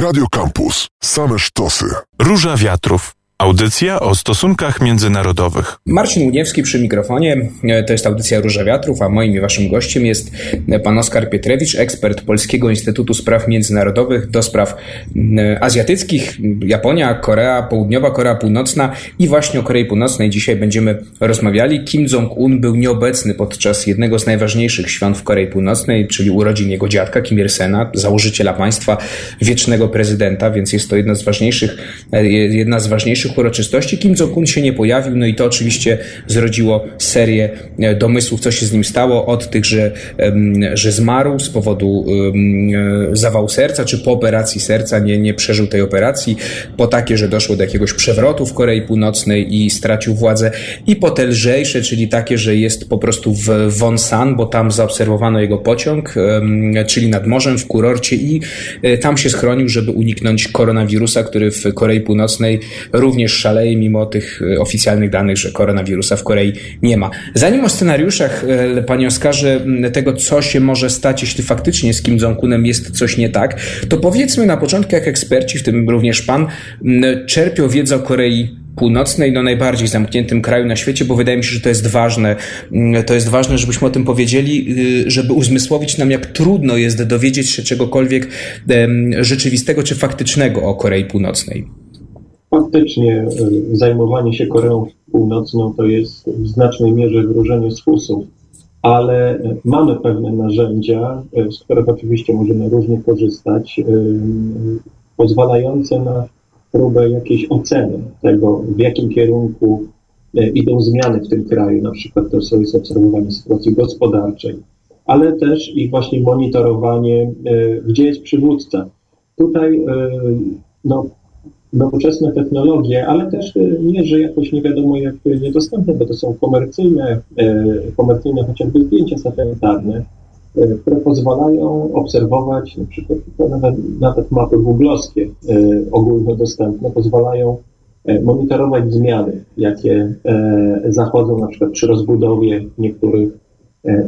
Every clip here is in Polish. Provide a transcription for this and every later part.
Radio Campus. Same sztosy. Róża wiatrów. Audycja o stosunkach międzynarodowych. Marcin Łuniewski przy mikrofonie. To jest audycja Róża Wiatrów, a moim i waszym gościem jest pan Oskar Pietrewicz, ekspert Polskiego Instytutu Spraw Międzynarodowych do spraw mm, azjatyckich, Japonia, Korea Południowa, Korea Północna i właśnie o Korei Północnej dzisiaj będziemy rozmawiali. Kim Jong-un był nieobecny podczas jednego z najważniejszych świąt w Korei Północnej, czyli urodzin jego dziadka Kim Il-sena, założyciela państwa, wiecznego prezydenta, więc jest to jedna z ważniejszych, jedna z ważniejszych najważniejszych uroczystości. Kim Jong-un się nie pojawił, no i to oczywiście zrodziło serię e, domysłów, co się z nim stało, od tych, że, że zmarł z powodu e, zawału serca, czy po operacji serca nie, nie przeżył tej operacji, po takie, że doszło do jakiegoś przewrotu w Korei Północnej i stracił władzę, i po te lżejsze, czyli takie, że jest po prostu w Wonsan, bo tam zaobserwowano jego pociąg, czyli nad morzem w kurorcie i e, tam się schronił, żeby uniknąć koronawirusa, który w Korei Północnej również również szaleje, mimo tych e, oficjalnych danych, że koronawirusa w Korei nie ma. Zanim o scenariuszach, e, panie Oskarze, tego, co się może stać, jeśli faktycznie z Kim Jong-unem jest coś nie tak, to powiedzmy na początku, jak eksperci, w tym również pan, czerpią wiedzę o Korei Północnej, no najbardziej zamkniętym kraju na świecie, bo wydaje mi się, że to jest ważne. To jest ważne, żebyśmy o tym powiedzieli, y, żeby uzmysłowić nam, jak trudno jest dowiedzieć się czegokolwiek rzeczywistego czy faktycznego o Korei Północnej. Faktycznie e, zajmowanie się Koreą Północną to jest w znacznej mierze wróżenie z fusów, ale e, mamy pewne narzędzia, e, z których oczywiście możemy różnie korzystać, pozwalające na próbę jakiejś oceny tego, w jakim kierunku idą zmiany w tym kraju, na przykład to jest obserwowanie sytuacji gospodarczej, ale też i właśnie monitorowanie, gdzie jest przywódca. Tutaj no, nowoczesne technologie, ale też e, nie, że jakoś nie wiadomo jak niedostępne, bo to są komercyjne, e, komercyjne chociażby zdjęcia satelitarne, e, które pozwalają obserwować, na przykład nawet, nawet mapy googlowskie ogólnodostępne, pozwalają monitorować zmiany, jakie zachodzą na przykład przy rozbudowie niektórych,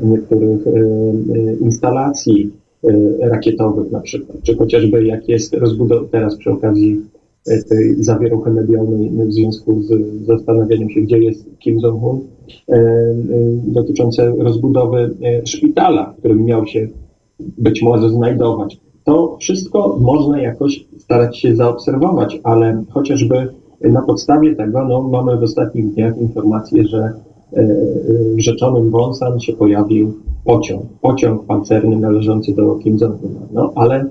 niektórych instalacji rakietowych na przykład, czy chociażby jak jest rozbudowa teraz przy okazji tej zawieruchy medialnej w związku z zastanawianiem się, gdzie jest Kim Jong-un, e, e, dotyczące rozbudowy e, szpitala, w którym miał się być może znajdować. To wszystko można jakoś starać się zaobserwować, ale chociażby na podstawie tego no, mamy w ostatnich dniach informację, że w rzeczonym Wonsan się pojawił pociąg, pociąg pancerny należący do Kim Jong-una. No, ale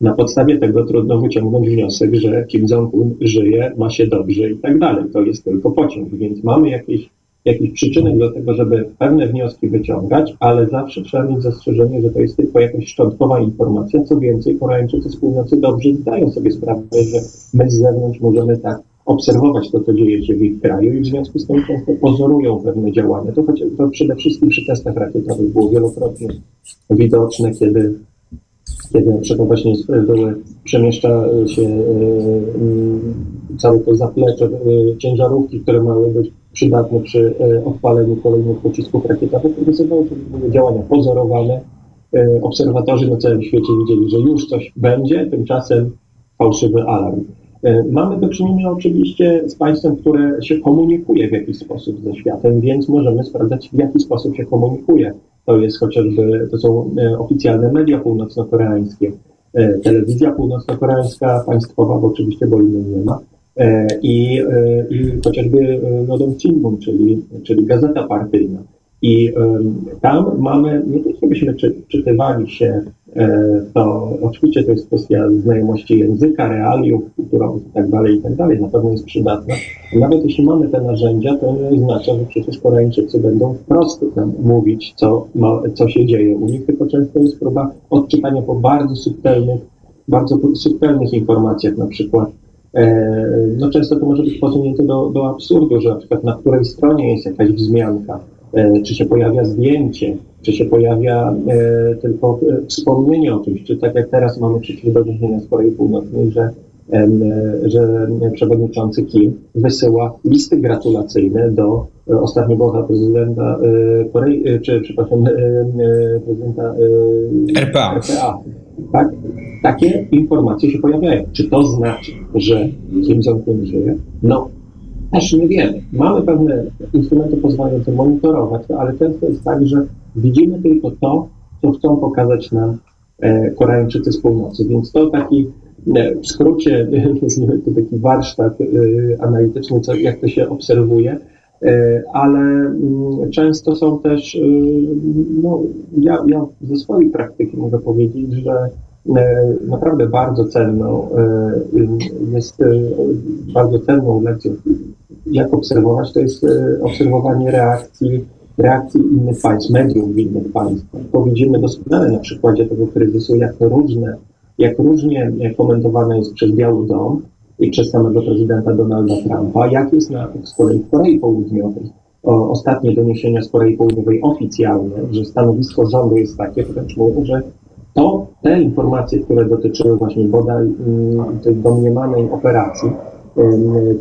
na podstawie tego trudno wyciągnąć wniosek, że Kim Jong-un żyje, ma się dobrze i tak dalej. To jest tylko pociąg, więc mamy jakieś, jakiś przyczynek do tego, żeby pewne wnioski wyciągać, ale zawsze trzeba mieć zastrzeżenie, że to jest tylko jakaś szczątkowa informacja. Co więcej, Koreańczycy z północy dobrze zdają sobie sprawę, że my z zewnątrz możemy tak obserwować to, co dzieje się w ich kraju i w związku z tym często pozorują pewne działania. To, choć, to przede wszystkim przy testach rakietowych było wielokrotnie widoczne, kiedy kiedy na przykład właśnie były, przemieszcza się e, całe to zaplecze e, ciężarówki, które miały być przydatne przy e, odpaleniu kolejnych pocisków rakietowych, to były działania pozorowane. Obserwatorzy na całym świecie widzieli, że już coś będzie, tymczasem fałszywy alarm. Mamy do czynienia oczywiście z państwem, które się komunikuje w jakiś sposób ze światem, więc możemy sprawdzać, w jaki sposób się komunikuje. To jest chociażby, to są e, oficjalne media północno-koreańskie, e, telewizja północno-koreańska państwowa, bo oczywiście, bo innej nie ma, e, i, i chociażby Nodong Chinbun, czyli, czyli gazeta partyjna. I tam mamy, nie tylko byśmy czy, czytywali się e, to, oczywiście to jest kwestia znajomości języka, realiów kulturowych i tak dalej, i tak na pewno jest przydatna. Nawet jeśli mamy te narzędzia, to nie oznacza, że przecież Koreańczycy będą wprost nam mówić, co, ma, co się dzieje u nich, tylko często jest próba odczytania po bardzo subtelnych, bardzo subtelnych informacjach, na przykład e, no często to może być posunięte do, do absurdu, że na przykład na której stronie jest jakaś wzmianka, czy się pojawia zdjęcie, czy się pojawia e, tylko e, wspomnienie o czymś, czy tak jak teraz mamy przecież do czynienia z Korei Północnej, że, że przewodniczący Kim wysyła listy gratulacyjne do ostatniego prezydenta Korei, czy przepraszam, prezydenta RPA. RPA Tak? Takie informacje się pojawiają. Czy to znaczy, że Kim Jong-un żyje? No, też nie wiemy. Mamy pewne instrumenty pozwalające monitorować to, ale często jest tak, że widzimy tylko to, co chcą pokazać nam e, Koreańczycy z północy. Więc to taki e, w skrócie, to taki warsztat e, analityczny, co, jak to się obserwuje, ale mm, często są też, no, ja, ja ze swojej praktyki mogę powiedzieć, że naprawdę bardzo cenną jest bardzo cenną lekcją, jak obserwować, to jest obserwowanie reakcji reakcji innych państw, mediów innych państw. To widzimy doskonale na przykładzie tego kryzysu, jak różne, jak różnie komentowane jest przez Biały Dom i przez samego prezydenta Donalda Trumpa, jak jest na, z kolei w Korei Południowej. O, ostatnie doniesienia z Korei Południowej oficjalne, że stanowisko rządu jest takie, wręcz mówią, że to te informacje, które dotyczyły właśnie bodaj mm, tej domniemanej operacji,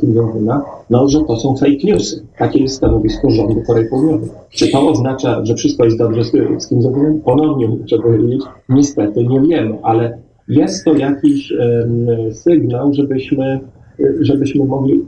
Kim Jong-una, no, że to są fake newsy. Takie jest stanowisko rządu Korei Południowej. Czy to oznacza, że wszystko jest dobrze z, z Kim Jong-unem? Ponownie muszę powiedzieć, niestety nie wiemy, ale jest to jakiś um, sygnał, żebyśmy, żebyśmy mogli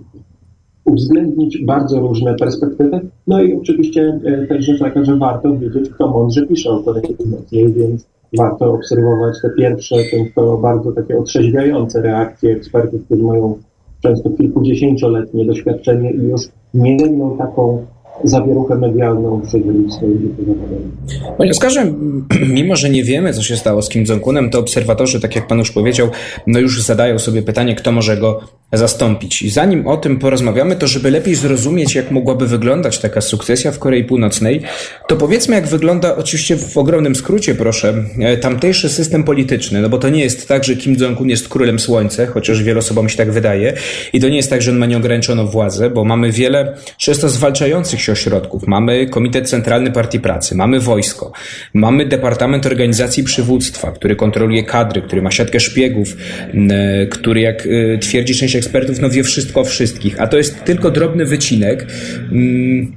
uwzględnić bardzo różne perspektywy. No i oczywiście e, też rzecz taka, że warto wiedzieć, kto mądrze pisze o Korei Północnej, więc warto obserwować te pierwsze, często bardzo takie otrzeźwiające reakcje ekspertów, którzy mają często kilkudziesięcioletnie doświadczenie i już nie jedną taką zawieruchę medialną przeżyli w swoim życiu zawodowym. Panie Oskarze, mimo że nie wiemy, co się stało z Kim Jong-unem, to obserwatorzy, tak jak Pan już powiedział, no już zadają sobie pytanie, kto może go zastąpić. I zanim o tym porozmawiamy, to żeby lepiej zrozumieć, jak mogłaby wyglądać taka sukcesja w Korei Północnej, to powiedzmy, jak wygląda, oczywiście w ogromnym skrócie, proszę, e, tamtejszy system polityczny, no bo to nie jest tak, że Kim Jong-un jest królem słońca, chociaż wielu osobom się tak wydaje, i to nie jest tak, że on ma nieograniczoną władzę, bo mamy wiele często zwalczających się ośrodków. Mamy Komitet Centralny Partii Pracy, mamy wojsko, mamy Departament Organizacji Przywództwa, który kontroluje kadry, który ma siatkę szpiegów, e, który, jak e, twierdzi część ekspertów, no wie wszystko o wszystkich, a to jest tylko drobny wycinek. Mm,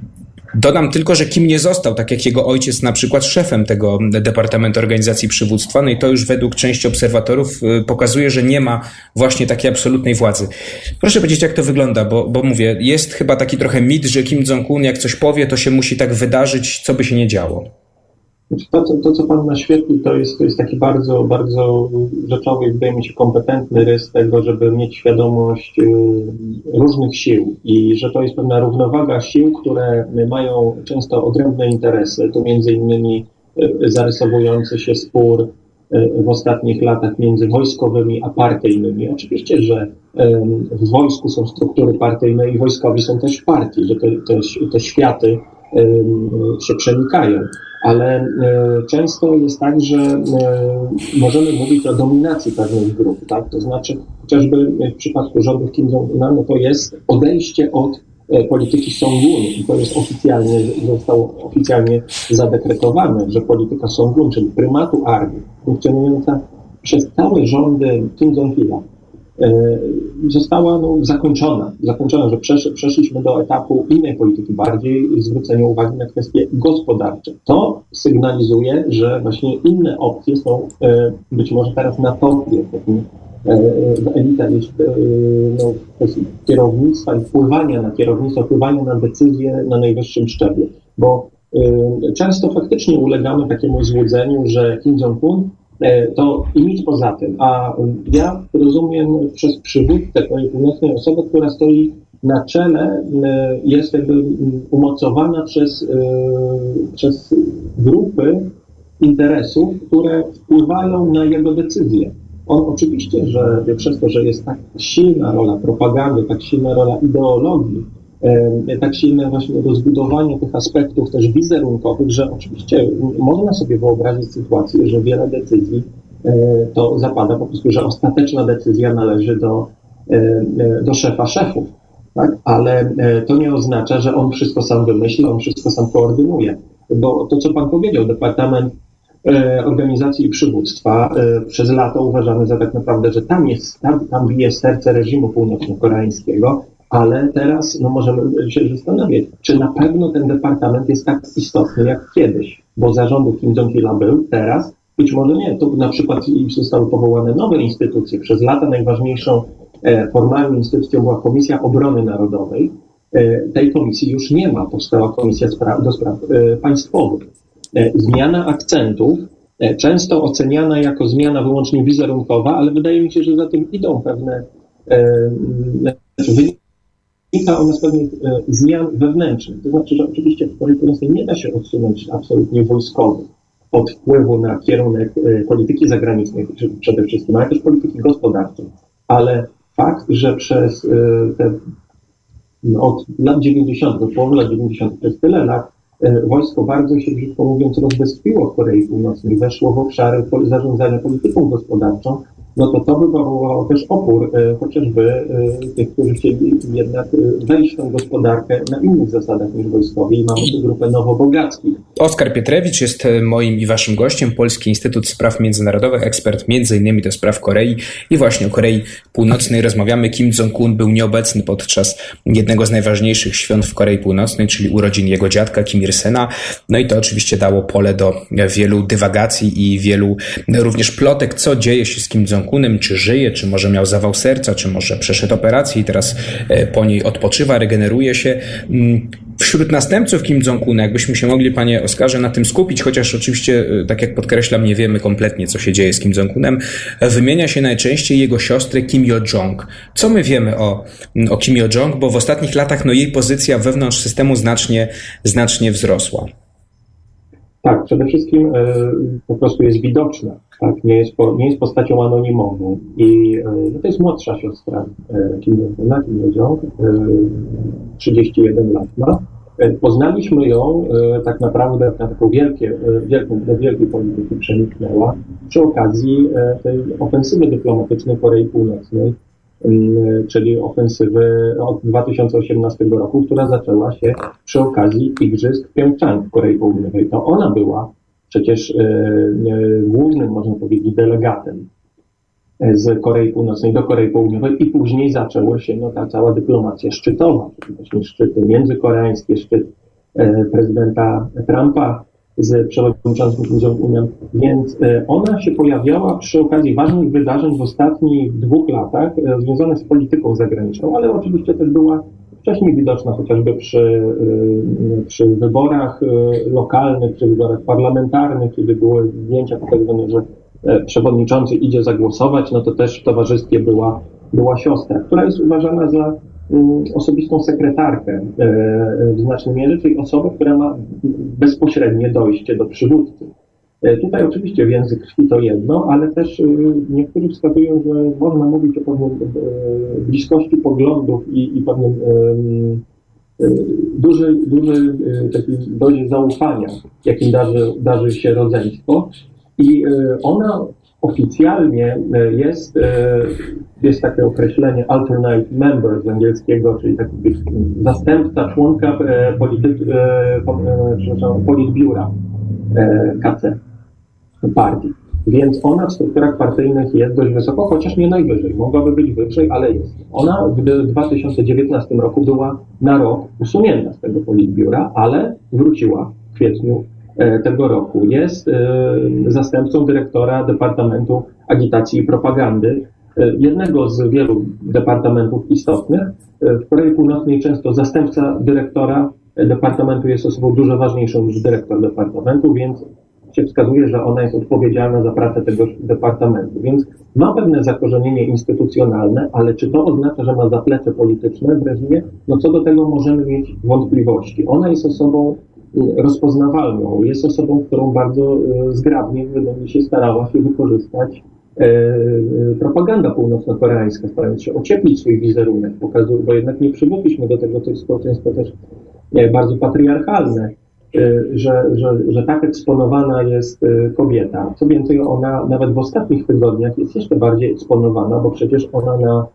dodam tylko, że Kim nie został, tak jak jego ojciec, na przykład szefem tego Departamentu Organizacji Przywództwa, no i to już według części obserwatorów y, pokazuje, że nie ma właśnie takiej absolutnej władzy. Proszę powiedzieć, jak to wygląda, bo, bo mówię, jest chyba taki trochę mit, że Kim Jong-un jak coś powie, to się musi tak wydarzyć, co by się nie działo. Znaczy, to, co, to, co Pan naświetlił, to jest, to jest taki bardzo, bardzo rzeczowy, wydaje mi się, kompetentny rys tego, żeby mieć świadomość y, różnych sił i że to jest pewna równowaga sił, które mają często odrębne interesy. Tu między innymi y, zarysowujący się spór y, w ostatnich latach między wojskowymi a partyjnymi. Oczywiście, że w wojsku są struktury partyjne i wojskowi są też w partii, że te, te, te światy się przenikają ale e, często jest tak, że e, możemy mówić o dominacji pewnych grup, tak? To znaczy, chociażby w przypadku rządów Kim Jong-una, no to jest odejście od e, polityki Songun i to jest oficjalnie, zostało oficjalnie zadekretowane, że polityka Songun, czyli prymatu armii, funkcjonująca przez całe rządy Kim Jong-ila, została no, zakończona. Zakończona, że przesz, przeszliśmy do etapu innej polityki, bardziej zwrócenia uwagi na kwestie gospodarcze. To sygnalizuje, że właśnie inne opcje są e, być może teraz na topie. E, elita jest no, kierownictwa i wpływania na kierownictwo, wpływania na decyzje na najwyższym szczeblu. Bo często faktycznie ulegamy takiemu złudzeniu, że Kim Jong-un E, to i nic poza tym. A ja rozumiem przez przywódcę tej północnej osobę, która stoi na czele, e, jest jakby umocowana przez, e, przez grupy interesów, które wpływają na jego decyzje. On oczywiście, że przez to, że jest tak silna rola propagandy, tak silna rola ideologii, tak silne właśnie rozbudowanie tych aspektów też wizerunkowych, że oczywiście można sobie wyobrazić sytuację, że wiele decyzji e, to zapada po prostu, że ostateczna decyzja należy do, e, e, do szefa szefów. Tak? Ale to nie oznacza, że on wszystko sam wymyśli, on wszystko sam koordynuje. Bo to, co Pan powiedział, Departament Organizacji i Przywództwa przez lata uważany za tak naprawdę, że tam jest, tam, tam bije serce reżimu północno-koreańskiego ale teraz no, możemy się zastanawiać, czy na pewno ten departament jest tak istotny jak kiedyś, bo zarządu Kim Jong-ila był, teraz Być może nie. Tu na przykład zostały powołane nowe instytucje. Przez lata najważniejszą e, formalną instytucją była Komisja Obrony Narodowej. E, tej komisji już nie ma. Powstała Komisja do Spraw e, Państwowych. Zmiana akcentów, często oceniana jako zmiana wyłącznie wizerunkowa, ale wydaje mi się, że za tym idą pewne znaczy wynika ona z pewnych zmian wewnętrznych. To znaczy, że oczywiście w polityce nie da się odsunąć absolutnie wojskowych od wpływu na kierunek y, polityki zagranicznej przede wszystkim, ale też polityki gospodarczej. Ale fakt, że przez y, te no, od lat 90., od połowy lat 90., przez tyle lat wojsko bardzo się, brzydko mówiąc, rozbestwiło w Korei Północnej, weszło w obszary zarządzania polityką gospodarczą, no to to wywołało też opór e, chociażby e, tych, którzy chcieli jednak e, wejść w tę gospodarkę na innych zasadach niż wojskowi i mamy tu grupę nowobogackich. Oskar Pietrewicz jest moim i waszym gościem, Polski Instytut Spraw Międzynarodowych, ekspert m.in. do spraw Korei i właśnie o Korei Północnej rozmawiamy. Kim Jong-un był nieobecny podczas jednego z najważniejszych świąt w Korei Północnej, czyli urodzin jego dziadka Kim Il-sena. No i to oczywiście dało pole do wielu dywagacji i wielu również plotek, co dzieje się z Kim Jong Jong-unem, czy żyje, czy może miał zawał serca, czy może przeszedł operację i teraz e, po niej odpoczywa, regeneruje się. Mm, wśród następców Kim Jong-una, jakbyśmy się mogli, panie Oskarze, na tym skupić, chociaż oczywiście, e, tak jak podkreślam, nie wiemy kompletnie, co się dzieje z Kim Jong-unem, wymienia się najczęściej jego siostrę Kim Yo-jong. Co my wiemy o, o Kim Yo-jong, bo w ostatnich latach no, jej pozycja wewnątrz systemu znacznie, znacznie wzrosła. Tak, przede wszystkim e, po prostu jest widoczna, tak, nie jest, po, nie jest postacią anonimową i e, no to jest młodsza siostra e, Kim Jong-una, Kim Jong, 31 lat ma. Poznaliśmy ją tak naprawdę na taką wielkie, wielką, do wielkiej polityki przeniknęła przy okazji tej ofensywy dyplomatycznej Korei Północnej, czyli ofensywy od 2018 roku, która zaczęła się przy okazji Igrzysk w Pjongczang w Korei Południowej. To ona była przecież e, e, głównym, można powiedzieć, delegatem z Korei Północnej do Korei Południowej i później zaczęła się no, ta cała dyplomacja szczytowa, czyli właśnie szczyty międzykoreańskie, szczyt e, prezydenta Trumpa z przewodniczącym Kim Jong-unem, więc e, ona się pojawiała przy okazji ważnych wydarzeń w ostatnich dwóch latach e, związanych z polityką zagraniczną, ale oczywiście też była wcześniej widoczna chociażby przy, e, przy wyborach lokalnych, przy wyborach parlamentarnych, kiedy były zdjęcia pokazywane, że przewodniczący idzie zagłosować, no to też w towarzystwie była, była siostra, która jest uważana za osobistą sekretarkę e, w znacznej mierze, czyli osobę, która ma bezpośrednie dojście do przywódcy. E, tutaj oczywiście więzy krwi to jedno, ale też e, niektórzy wskazują, że można mówić o pewnej bliskości poglądów i, i pewnym dużej, dużej takiej dozie zaufania, jakim darzy, darzy się rodzeństwo. I ona oficjalnie jest jest takie określenie alternate member z angielskiego, czyli taki zastępca członka e, e, e, politbiura KC partii. Więc ona w strukturach partyjnych jest dość wysoko, chociaż nie najwyżej. Mogłaby być wyżej, ale jest. Ona w 2019 roku była na rok usunięta z tego politbiura, ale wróciła w kwietniu tego roku. Jest zastępcą dyrektora Departamentu Agitacji i Propagandy E, jednego z wielu departamentów istotnych. E, w Korei Północnej często zastępca dyrektora departamentu jest osobą dużo ważniejszą niż dyrektor departamentu, więc się wskazuje, że ona jest odpowiedzialna za pracę tego departamentu. Więc ma pewne zakorzenienie instytucjonalne, ale czy to oznacza, że ma zaplecze polityczne w reżimie? No co do tego możemy mieć wątpliwości. Ona jest osobą rozpoznawalną, jest osobą, którą bardzo e, zgrabnie, wydaje się, starała się wykorzystać E, e, propaganda północno-koreańska, starając się ocieplić swój wizerunek, pokazuje, bo jednak nie przywykliśmy do tego, to jest społeczeństwo też bardzo patriarchalne, że, że, że tak eksponowana jest kobieta. Co więcej, ona nawet w ostatnich tygodniach jest jeszcze bardziej eksponowana, bo przecież ona na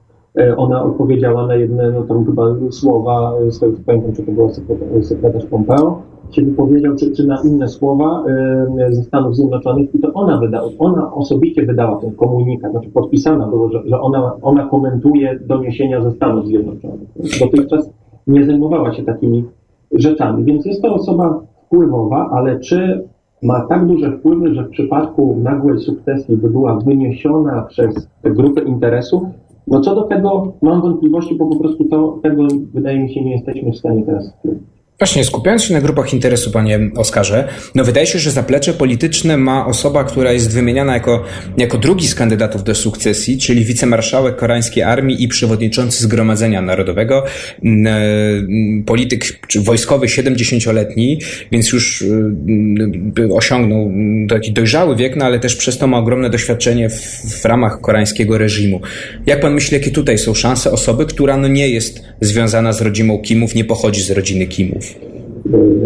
ona odpowiedziała na jedne, no tam chyba słowa, z tego pamiętam, czy to był sekretarz, sekretarz Pompeo, się wypowiedział, czy, czy na inne słowa y, ze Stanów Zjednoczonych i to ona wydała, ona osobiście wydała ten komunikat, znaczy podpisana było, że, że ona, ona komentuje doniesienia ze Stanów Zjednoczonych. Dotychczas nie zajmowała się takimi rzeczami, więc jest to osoba wpływowa, ale czy ma tak duże wpływy, że w przypadku nagłej sukcesji by była wyniesiona przez te grupy interesów, no co do tego mam wątpliwości, bo po prostu to, tego wydaje mi się nie jesteśmy w stanie teraz. Właśnie, skupiając się na grupach interesu, panie Oskarze, no wydaje się, że zaplecze polityczne ma osoba, która jest wymieniana jako, jako drugi z kandydatów do sukcesji, czyli wicemarszałek koreańskiej armii i przewodniczący Zgromadzenia Narodowego, mm, mm, polityk wojskowy 70-letni, więc już y, osiągnął taki dojrzały wiek, no ale też przez to ma ogromne doświadczenie w, w ramach koreańskiego reżimu. Jak pan myśli, jakie tutaj są szanse osoby, która no nie jest związana z rodzimą Kimów, nie pochodzi z rodziny Kimów?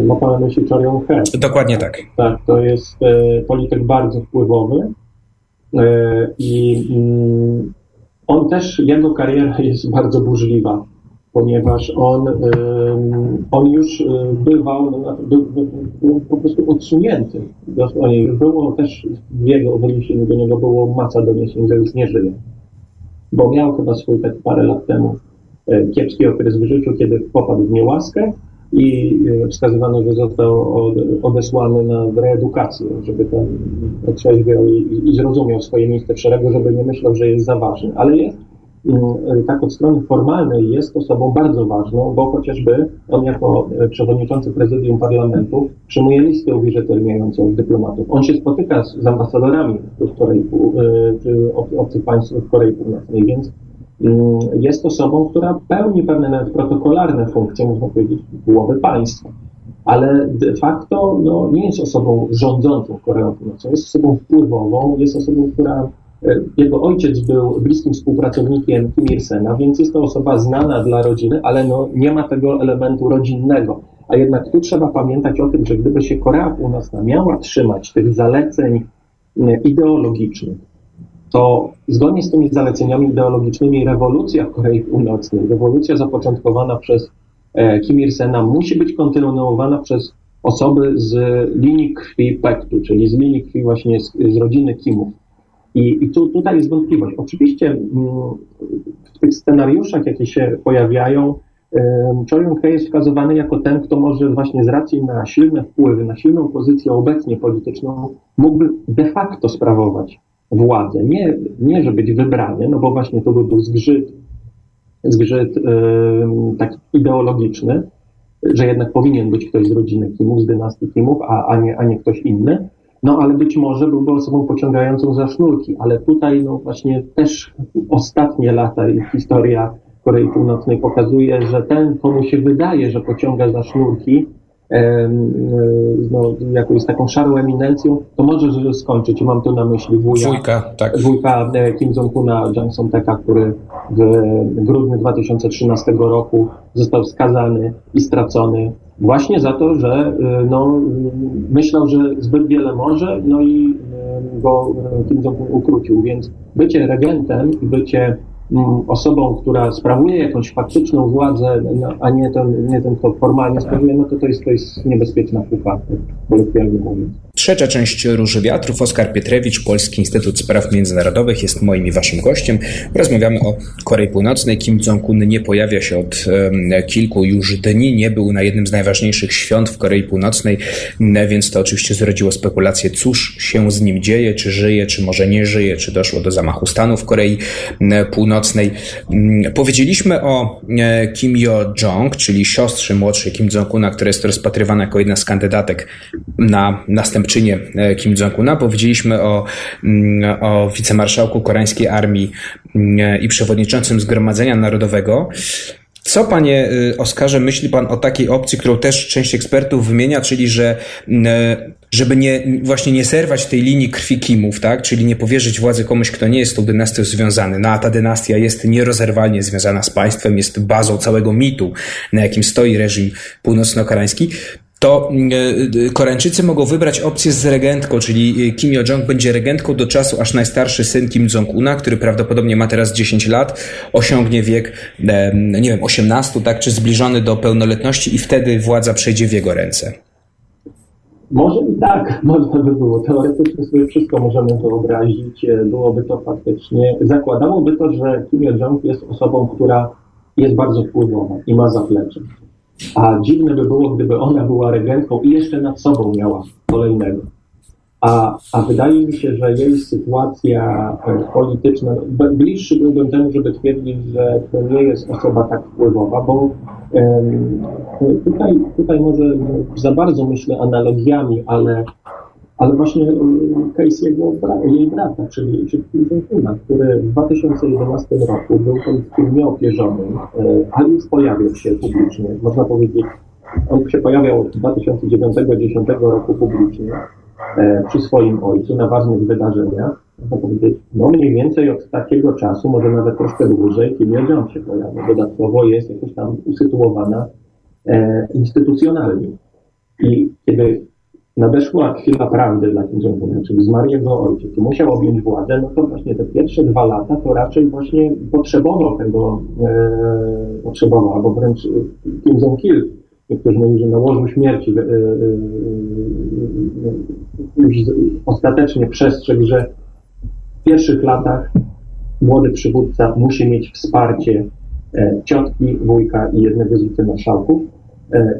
Ma pan na myśli Chorion He. Dokładnie tak. Tak, to jest e, polityk bardzo wpływowy e, i mm, on też, jego kariera jest bardzo burzliwa, ponieważ on, on już bywał, no, był, był po prostu odsunięty. Było też w jego odniesieniu do niego było masa doniesień, że już nie żyje. Bo miał chyba swój tak parę lat temu kiepski okres w życiu, kiedy popadł w niełaskę i e, wskazywano, że został odesłany na reedukację, żeby ten otrzeźwiał i, i zrozumiał swoje miejsce w szeregu, żeby nie myślał, że jest za ważny. Ale jest mm, tak od strony formalnej jest osobą bardzo ważną, bo chociażby on jako przewodniczący prezydium parlamentu przyjmuje listę uwierzytelniającą dyplomatów. On się spotyka z, z ambasadorami w Korei, obcych państw w Korei Północnej, więc jest osobą, która pełni pewne nawet protokolarne funkcje, można powiedzieć, głowy państwa. Ale de facto no, nie jest osobą rządzącą Koreą Północną, jest osobą wpływową, jest osobą, która e, jego ojciec był bliskim współpracownikiem Kim Il-sena, więc jest to osoba znana dla rodziny, ale no, nie ma tego elementu rodzinnego. A jednak tu trzeba pamiętać o tym, że gdyby się Korea Północna miała trzymać tych zaleceń e, ideologicznych, to zgodnie z tymi zaleceniami ideologicznymi rewolucja w Korei Północnej, rewolucja zapoczątkowana przez e, Kim Il-sena musi być kontynuowana przez osoby z linii krwi Pektu, czyli z linii krwi właśnie z, z rodziny Kimów. I, i tu, tutaj jest wątpliwość. Oczywiście mm, w tych scenariuszach, jakie się pojawiają, Choi Yun-hee jest wskazywany jako ten, kto może właśnie z racji na silne wpływy, na silną pozycję obecnie polityczną, mógłby de facto sprawować władzę. Nie, nie, żeby być wybrany, no bo właśnie to by był zgrzyt, zgrzyt yy, taki ideologiczny, że jednak powinien być ktoś z rodziny Kimów, z dynastii Kimów, a, a, nie, a nie ktoś inny. No ale być może byłby osobą pociągającą za sznurki, ale tutaj no właśnie też ostatnie lata i historia Korei Północnej pokazuje, że ten, komu się wydaje, że pociąga za sznurki, no, jakąś taką szarą eminencją, to może skończyć. I mam tu na myśli wuja, wujka, tak. wujka e, Kim Jong-una, Jang Song-teka, który w grudniu 2013 roku został skazany i stracony właśnie za to, że e, no, myślał, że zbyt wiele może, no i go e, Kim Jong-un ukrócił. Więc bycie regentem i bycie osobą, która sprawuje jakąś faktyczną władzę, no, a nie ten, nie ten, kto formalnie sprawuje, no to to jest, to jest niebezpieczna pucha, kolokwialnie mówiąc. Trzecia część Róży Wiatrów. Oskar Pietrewicz, Polski Instytut Spraw Międzynarodowych jest moim i waszym gościem. Rozmawiamy o Korei Północnej. Kim Jong-un nie pojawia się od kilku już dni. Nie był na jednym z najważniejszych świąt w Korei Północnej, więc to oczywiście zrodziło spekulacje, cóż się z nim dzieje, czy żyje, czy może nie żyje, czy doszło do zamachu stanu w Korei Północnej. Mm, powiedzieliśmy o e, Kim Yo-jong, czyli siostrze młodszej Kim Jong-una, która jest rozpatrywana jako jedna z kandydatek na następczynię e, Kim Jong-una. Powiedzieliśmy o, mm, o wicemarszałku koreańskiej armii mm, i przewodniczącym Zgromadzenia Narodowego. Co, panie y, Oskarze, myśli pan o takiej opcji, którą też część ekspertów wymienia, czyli że mm, e, żeby nie, właśnie nie zerwać tej linii krwi Kimów, tak? czyli nie powierzyć władzy komuś, kto nie jest z tą dynastią związany. No a ta dynastia jest nierozerwalnie związana z państwem, jest bazą całego mitu, na jakim stoi reżim północno-koreański to e, Koreańczycy mogą wybrać opcję z regentką, czyli e, Kim Yo-jong będzie regentką do czasu, aż najstarszy syn Kim Jong-una, który prawdopodobnie ma teraz 10 lat, osiągnie wiek, e, nie wiem, 18, tak, czy zbliżony do pełnoletności i wtedy władza przejdzie w jego ręce. Może i tak, można by było. Teoretycznie sobie wszystko możemy wyobrazić. Byłoby to faktycznie. Zakładałoby to, że Kim Yo-jong jest osobą, która jest bardzo wpływowa i ma zaplecze. A dziwne by było, gdyby ona była regentką i jeszcze nad sobą miała kolejnego. a, a wydaje mi się, że jej sytuacja polityczna, bliższy byłbym temu, żeby twierdzić, że to nie jest osoba tak wpływowa, bo um, tutaj, tutaj może za bardzo myślę analogiami, ale ale właśnie y, case jego, jej brata, czyli, Jong-una, który w 2011 roku był politykiem nieopierzonym, ale już pojawiał się publicznie. Można powiedzieć, on się pojawiał od 2009-2010 roku publicznie y, przy swoim ojcu na ważnych wydarzeniach. Można powiedzieć, no mniej więcej od takiego czasu, może nawet troszkę dłużej, Kim Jong się pojawił. Dodatkowo jest jakoś tam usytuowana instytucjonalnie. I kiedy nadeszła chwila prawdy dla Kim Jong-una, czyli zmarł jego ojciec i musiał objąć władzę, no to właśnie te pierwsze dwa lata to raczej właśnie potrzebował tego, e, potrzebował, albo wręcz Kim Jong-il, niektórzy mówią, że na łożu śmierci e, e, e już ostatecznie przestrzegł, że w pierwszych latach młody przywódca musi mieć wsparcie e, ciotki, wujka i jednego z wicemarszałków, E,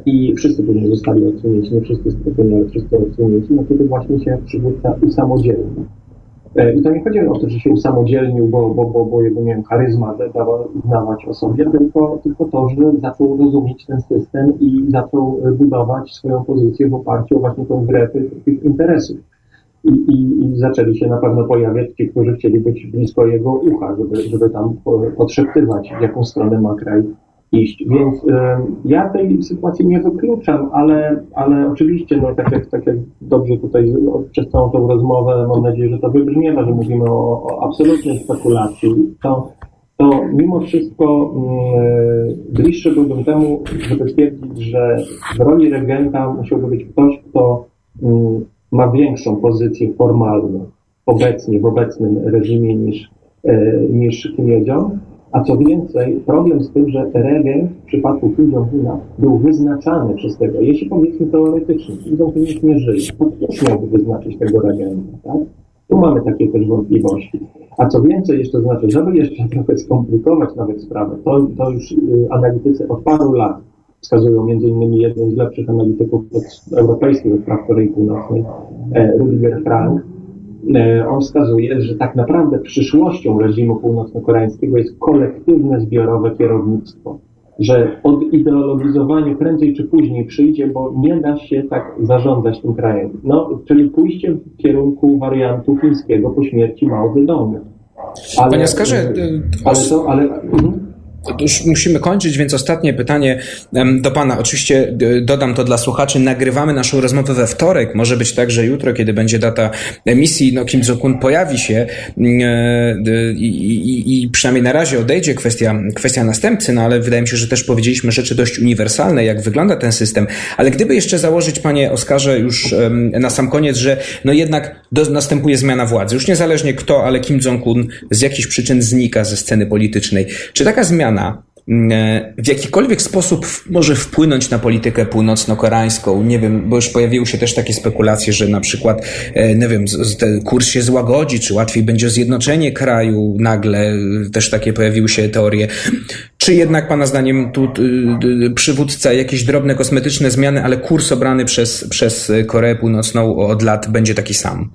i wszyscy później zostali odsunięci, nie wszyscy spokojnie, ale wszyscy odsunięci, no kiedy właśnie się przywódca usamodzielnił. E, I to nie chodzi o to, że się usamodzielnił, bo, bo, bo, bo jego, nie wiem, charyzma uznawać o sobie, tylko, tylko to, że zaczął rozumieć ten system i zaczął budować swoją pozycję w oparciu o właśnie tą grę tych, tych interesów. I, i, I, zaczęli się na pewno pojawiać ci, którzy chcieli być blisko jego ucha, żeby, żeby tam podszeptywać, w jaką stronę ma kraj iść. Więc y, ja tej sytuacji nie wykluczam, ale, ale oczywiście, no, tak, jak, tak jak dobrze tutaj przez całą tą rozmowę, mam nadzieję, że to wybrzmiewa, że mówimy o, o absolutnej spekulacji, to, to mimo wszystko y, bliższy byłbym temu, żeby stwierdzić, że w roli regenta musiałby być ktoś, kto y, ma większą pozycję formalną obecnie w obecnym reżimie niż, y, niż Kim Jong a co więcej, problem z tym, że regent w przypadku Kim był wyznaczany przez tego, jeśli powiedzmy teoretycznie, Kim Jong-un nie żyje, to ktoś miałby wyznaczyć tego regenta, tak? Tu mamy takie też wątpliwości. A co więcej, jeszcze znaczy, żeby jeszcze trochę skomplikować nawet sprawę, to, to już y, analitycy od paru lat wskazują innymi jeden z lepszych analityków europejskich od spraw Korei Północnej, e, Rudiger Frank, on wskazuje, że tak naprawdę przyszłością reżimu północno-koreańskiego jest kolektywne, zbiorowe kierownictwo. Że od ideologizowania prędzej czy później przyjdzie, bo nie da się tak zarządzać tym krajem. No, czyli pójście w kierunku wariantu chińskiego po śmierci Mao Zedonga. Ale, Panie Oskarze, e, ale to, ale... Już musimy kończyć, więc ostatnie pytanie do Pana. Oczywiście dodam to dla słuchaczy. Nagrywamy naszą rozmowę we wtorek. Może być tak, że jutro, kiedy będzie data emisji, no Kim Jong-un pojawi się mm, e, i, i, i przynajmniej na razie odejdzie kwestia, kwestia następcy, no ale wydaje mi się, że też powiedzieliśmy rzeczy dość uniwersalne, jak wygląda ten system. Ale gdyby jeszcze założyć, Panie Oskarze, już na sam koniec, że no jednak do, następuje zmiana władzy. Już niezależnie kto, ale Kim Jong-un z jakichś przyczyn znika ze sceny politycznej. Czy taka zmiana mm, e, w jakikolwiek sposób może wpłynąć na politykę północno-koreańską. Nie wiem, bo już pojawiły się też takie spekulacje, że na przykład, e, nie wiem, kurs się złagodzi, czy łatwiej będzie zjednoczenie kraju nagle, też takie pojawiły się teorie. Czy jednak Pana zdaniem tu przywódca jakieś drobne kosmetyczne zmiany, ale kurs obrany przez, przez Koreę Północną od lat będzie taki sam?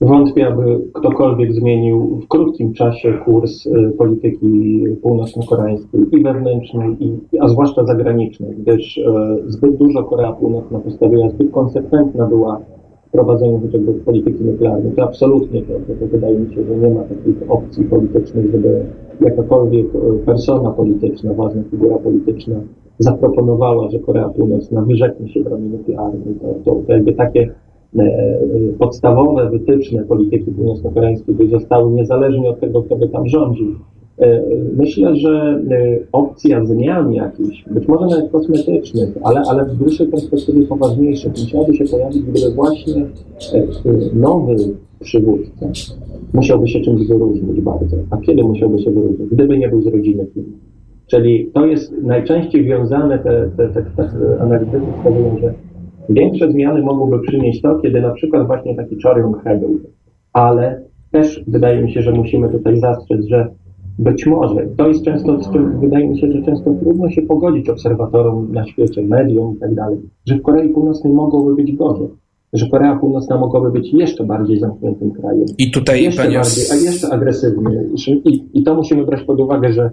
Wątpię, aby ktokolwiek zmienił w krótkim czasie kurs y, polityki północno-koreańskiej i wewnętrznej, i, a zwłaszcza zagranicznej, gdyż y, zbyt dużo Korea Północna postawiła, zbyt konsekwentna była w prowadzeniu chociażby polityki nuklearnej. To absolutnie to, to, to wydaje mi się, że nie ma takich opcji politycznych, żeby jakakolwiek y, persona polityczna, ważna figura polityczna zaproponowała, że Korea Północna wyrzeknie się broni nuklearnej. To, to, jakby takie podstawowe wytyczne polityki północno-koreańskiej by zostały niezależnie od tego, kto by tam rządził. E, myślę, że e, opcja zmian jakichś, być może nawet kosmetycznych, ale, ale w dłuższej perspektywie poważniejszych, musiałaby się pojawić, gdyby właśnie nowy przywódca musiałby się czymś wyróżnić bardzo. A kiedy musiałby się wyróżnić? Gdyby nie był z rodziny Kim. Czyli to jest najczęściej wiązane, te, te, te, te analitycy wskazują, że Większe zmiany mogłyby przynieść to, kiedy na przykład właśnie taki Chorion był. Ale też wydaje mi się, że musimy tutaj zastrzec, że być może, to jest często, z czym wydaje mi się, że często trudno się pogodzić obserwatorom na świecie, mediom i tak dalej, że w Korei Północnej mogłoby być gorzej. że Korea Północna mogłaby być jeszcze bardziej zamkniętym krajem. I tutaj jeszcze bardziej, a jeszcze agresywnie. I, I to musimy brać pod uwagę, że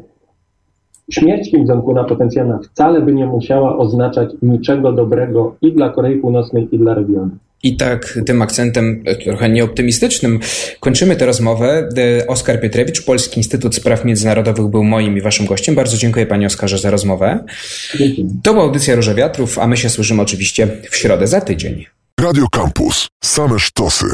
śmierć Kim Jong-una potencjalna wcale by nie musiała oznaczać niczego dobrego i dla Korei Północnej, i dla regionu. I tak tym akcentem e, trochę nieoptymistycznym kończymy tę rozmowę. E, Oskar Pietrewicz, Polski Instytut Spraw Międzynarodowych był moim i waszym gościem. Bardzo dziękuję panie Oskarze za rozmowę. Dzięki. To była audycja Róże Wiatrów, a my się słyszymy oczywiście w środę za tydzień. Radio Campus. Same sztosy.